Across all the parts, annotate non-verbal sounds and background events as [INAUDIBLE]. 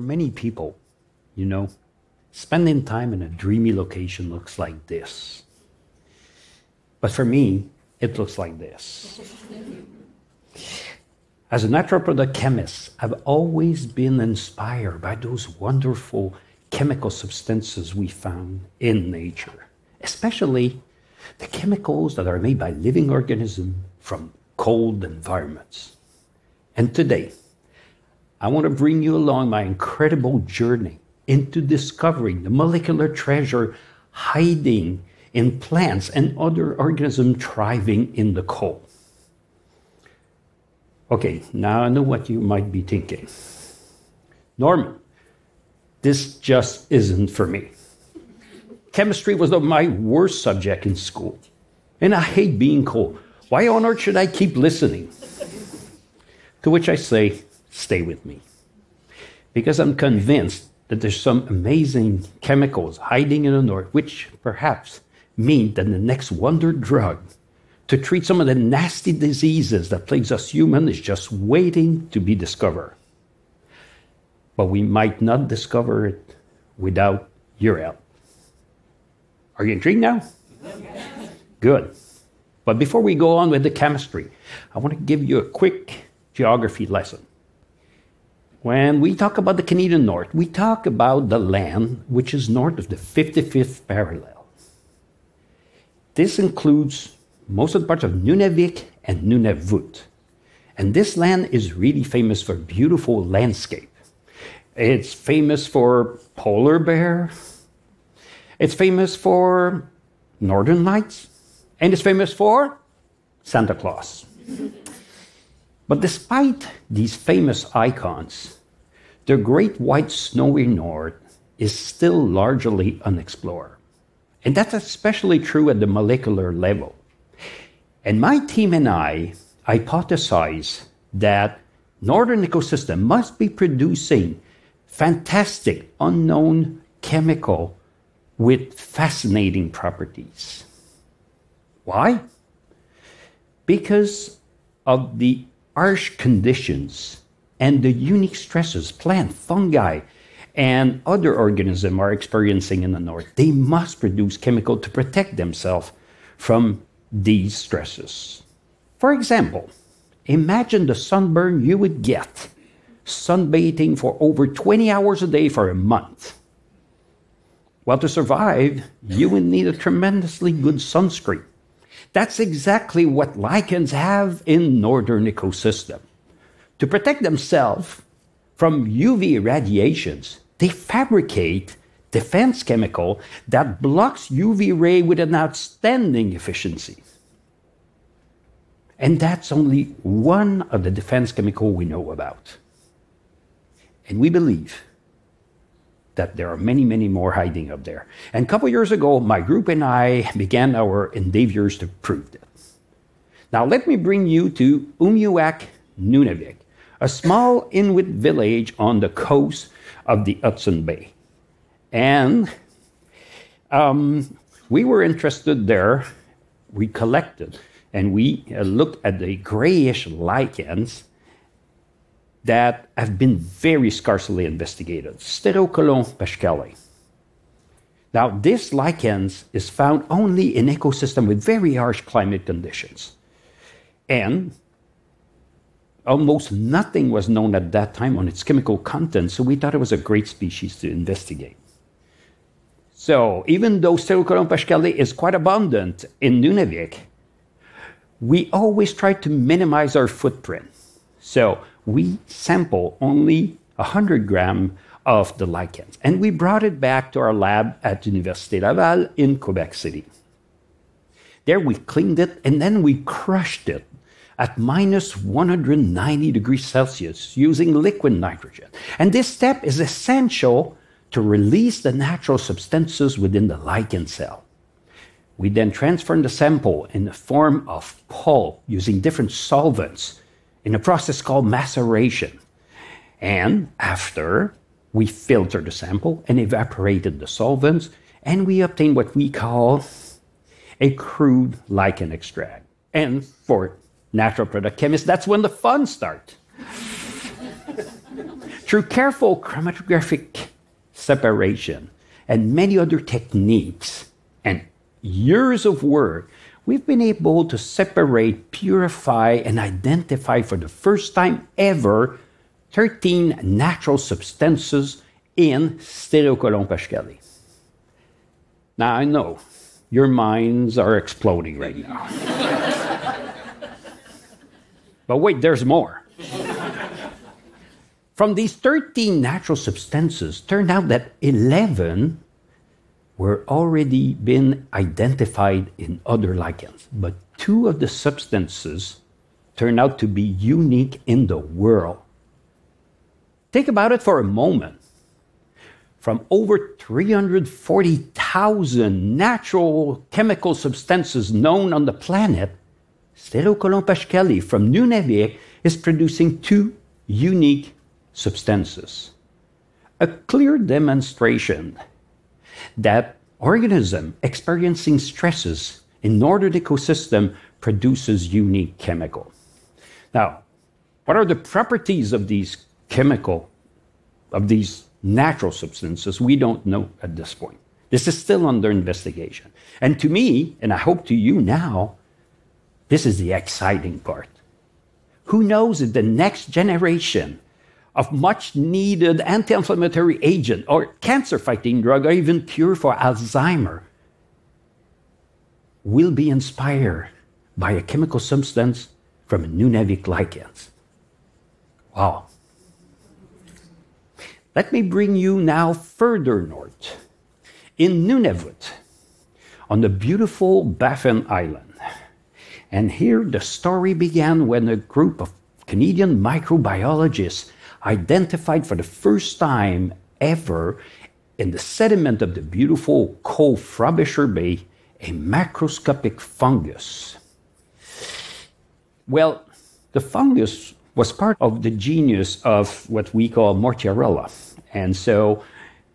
many people, you know, spending time in a dreamy location looks like this. But for me, it looks like this. [LAUGHS] As a natural product chemist, I've always been inspired by those wonderful chemical substances we found in nature, especially the chemicals that are made by living organisms from cold environments. And today, I want to bring you along my incredible journey into discovering the molecular treasure hiding in plants and other organisms thriving in the cold. Okay, now I know what you might be thinking. Norman, this just isn't for me. Chemistry was my worst subject in school, and I hate being cold. Why on earth should I keep listening? To which I say, stay with me. Because I'm convinced that there's some amazing chemicals hiding in the north, which perhaps mean that the next wonder drug to treat some of the nasty diseases that plagues us humans is just waiting to be discovered. But we might not discover it without your help. Are you intrigued now? Good. But before we go on with the chemistry, I want to give you a quick geography lesson. When we talk about the Canadian North, we talk about the land which is north of the 55th parallel. This includes most of the parts of Nunavik and Nunavut. And this land is really famous for beautiful landscape. It's famous for polar bear. It's famous for northern lights. And it's famous for Santa Claus. But despite these famous icons, the great white snowy north is still largely unexplored. And that's especially true at the molecular level. And my team and I hypothesize that northern ecosystem must be producing fantastic unknown chemical with fascinating properties. Why? Because of the harsh conditions and the unique stresses plant, fungi, and other organisms are experiencing in the north. They must produce chemical to protect themselves from these stresses. For example, imagine the sunburn you would get sunbathing for over 20 hours a day for a month. Well, to survive, you would need a tremendously good sunscreen. That's exactly what lichens have in northern ecosystem. To protect themselves from UV radiations, they fabricate defense chemical that blocks UV ray with an outstanding efficiency. And that's only one of the defense chemical we know about. And we believe that there are many, many more hiding up there. And a couple years ago, my group and I began our endeavors to prove this. Now, let me bring you to Umiujaq, Nunavik, a small Inuit village on the coast of the Hudson Bay. And um, we were interested there. We collected and we uh, looked at the grayish lichens that have been very scarcely investigated, Stereocaulon paschale. Now, this lichens is found only in ecosystems with very harsh climate conditions. And almost nothing was known at that time on its chemical content, so we thought it was a great species to investigate. So, even though Stereocaulon paschale is quite abundant in Nunavik, we always try to minimize our footprint. So, we sample only 100 gram of the lichens, and we brought it back to our lab at Université Laval in Quebec City. There we cleaned it and then we crushed it at minus 190 degrees Celsius using liquid nitrogen. And this step is essential to release the natural substances within the lichen cell. We then transfer the sample in the form of pulp using different solvents in a process called maceration. And after, we filter the sample and evaporated the solvents, and we obtain what we call a crude lichen extract. And for natural product chemists, that's when the fun starts. [LAUGHS] Through careful chromatographic separation and many other techniques and years of work, we've been able to separate, purify, and identify for the first time ever 13 natural substances in Stereocaulon paschale. Now, I know your minds are exploding right now. [LAUGHS] but wait, there's more. From these 13 natural substances, turned out that 11 were already been identified in other lichens, but two of the substances turned out to be unique in the world. Think about it for a moment. From over 340,000 natural chemical substances known on the planet, Stereocaulon paschale from Nunavik is producing two unique substances. A clear demonstration that organism experiencing stresses in northern ecosystem produces unique chemical. Now, what are the properties of these chemical, of these natural substances? We don't know at this point. This is still under investigation. And to me, and I hope to you now, this is the exciting part. Who knows if the next generation of much needed anti inflammatory agent or cancer fighting drug or even cure for Alzheimer will be inspired by a chemical substance from Nunavik lichens. Wow. Let me bring you now further north. In Nunavut, on the beautiful Baffin Island. And here the story began when a group of Canadian microbiologists identified for the first time ever in the sediment of the beautiful Cove Frobisher Bay a macroscopic fungus. Well, the fungus was part of the genus of what we call Mortierella. And so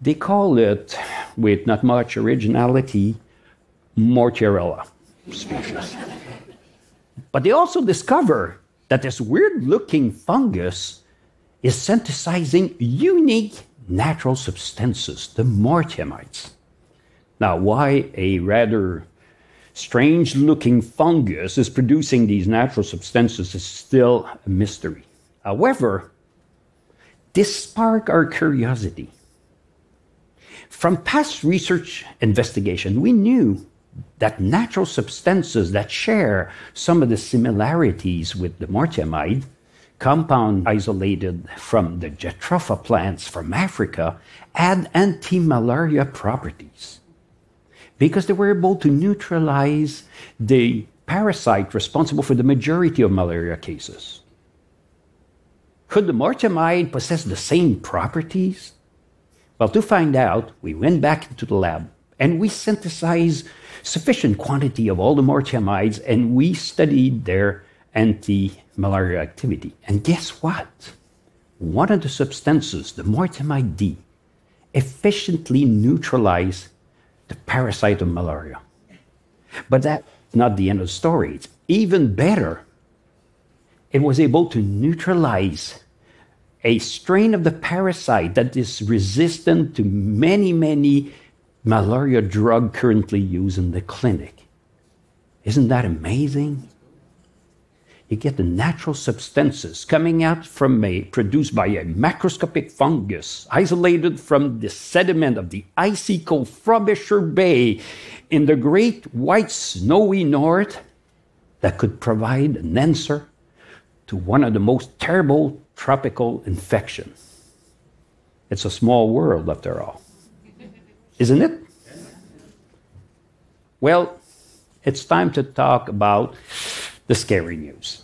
they call it, with not much originality, Mortierella species. but they also discover that this weird looking fungus is synthesizing unique natural substances, the mortiamides. Now, why a rather strange looking fungus is producing these natural substances is still a mystery. However, this sparked our curiosity. From past research investigation, we knew that natural substances that share some of the similarities with the mortiamide compound isolated from the Jatropha plants from Africa had anti-malaria properties because they were able to neutralize the parasite responsible for the majority of malaria cases. Could the mortiamide possess the same properties? Well, to find out, we went back into the lab and we synthesized sufficient quantity of all the mortiamides and we studied their anti malaria activity. And guess what? One of the substances, the mortiamide D, efficiently neutralize the parasite of malaria. But that's not the end of the story. It's even better. It was able to neutralize a strain of the parasite that is resistant to many, many malaria drug currently used in the clinic. Isn't that amazing? You get the natural substances coming out from a produced by a macroscopic fungus isolated from the sediment of the icy cold Frobisher Bay in the great white snowy north that could provide an answer to one of the most terrible tropical infections. It's a small world after all. Isn't it? Well, it's time to talk about the scary news.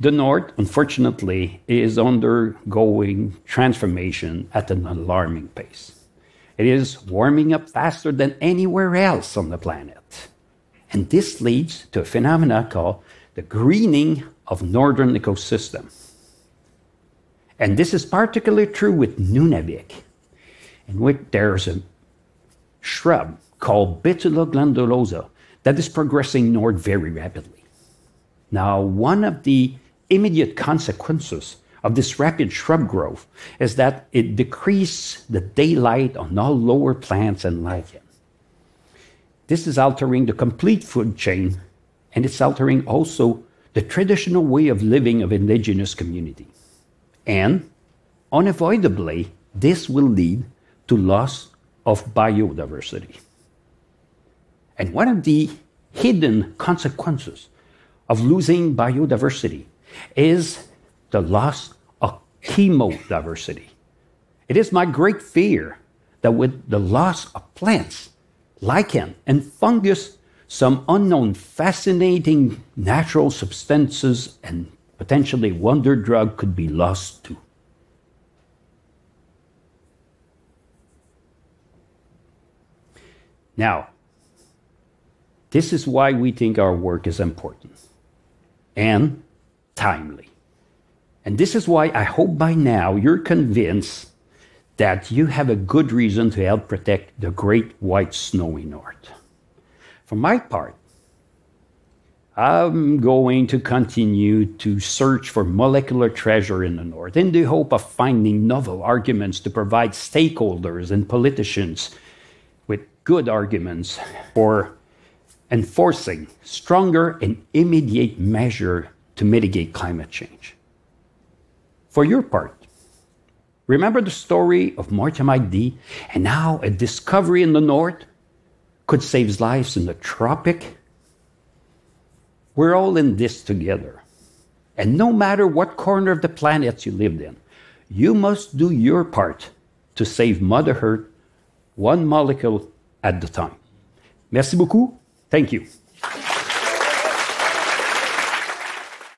The North, unfortunately, is undergoing transformation at an alarming pace. It is warming up faster than anywhere else on the planet. And this leads to a phenomenon called the greening of northern ecosystem. And this is particularly true with Nunavik, in which there's a shrub called Betula glandulosa that is progressing north very rapidly. Now, one of the immediate consequences of this rapid shrub growth is that it decreases the daylight on all lower plants and lichen. This is altering the complete food chain, and it's altering also the traditional way of living of indigenous communities. And unavoidably, this will lead to loss of biodiversity. And one of the hidden consequences of losing biodiversity is the loss of chemodiversity. It is my great fear that with the loss of plants, lichen, and fungus, some unknown fascinating natural substances and potentially wonder drug could be lost too. Now, this is why we think our work is important and timely. And this is why I hope by now you're convinced that you have a good reason to help protect the great white snowy north. For my part, I'm going to continue to search for molecular treasure in the North in the hope of finding novel arguments to provide stakeholders and politicians with good arguments for enforcing stronger and immediate measure to mitigate climate change. For your part, remember the story of mortiamide D and now a discovery in the north could save lives in the tropic? We're all in this together. And no matter what corner of the planet you lived in, you must do your part to save Mother Earth one molecule at a time. Merci beaucoup. Thank you.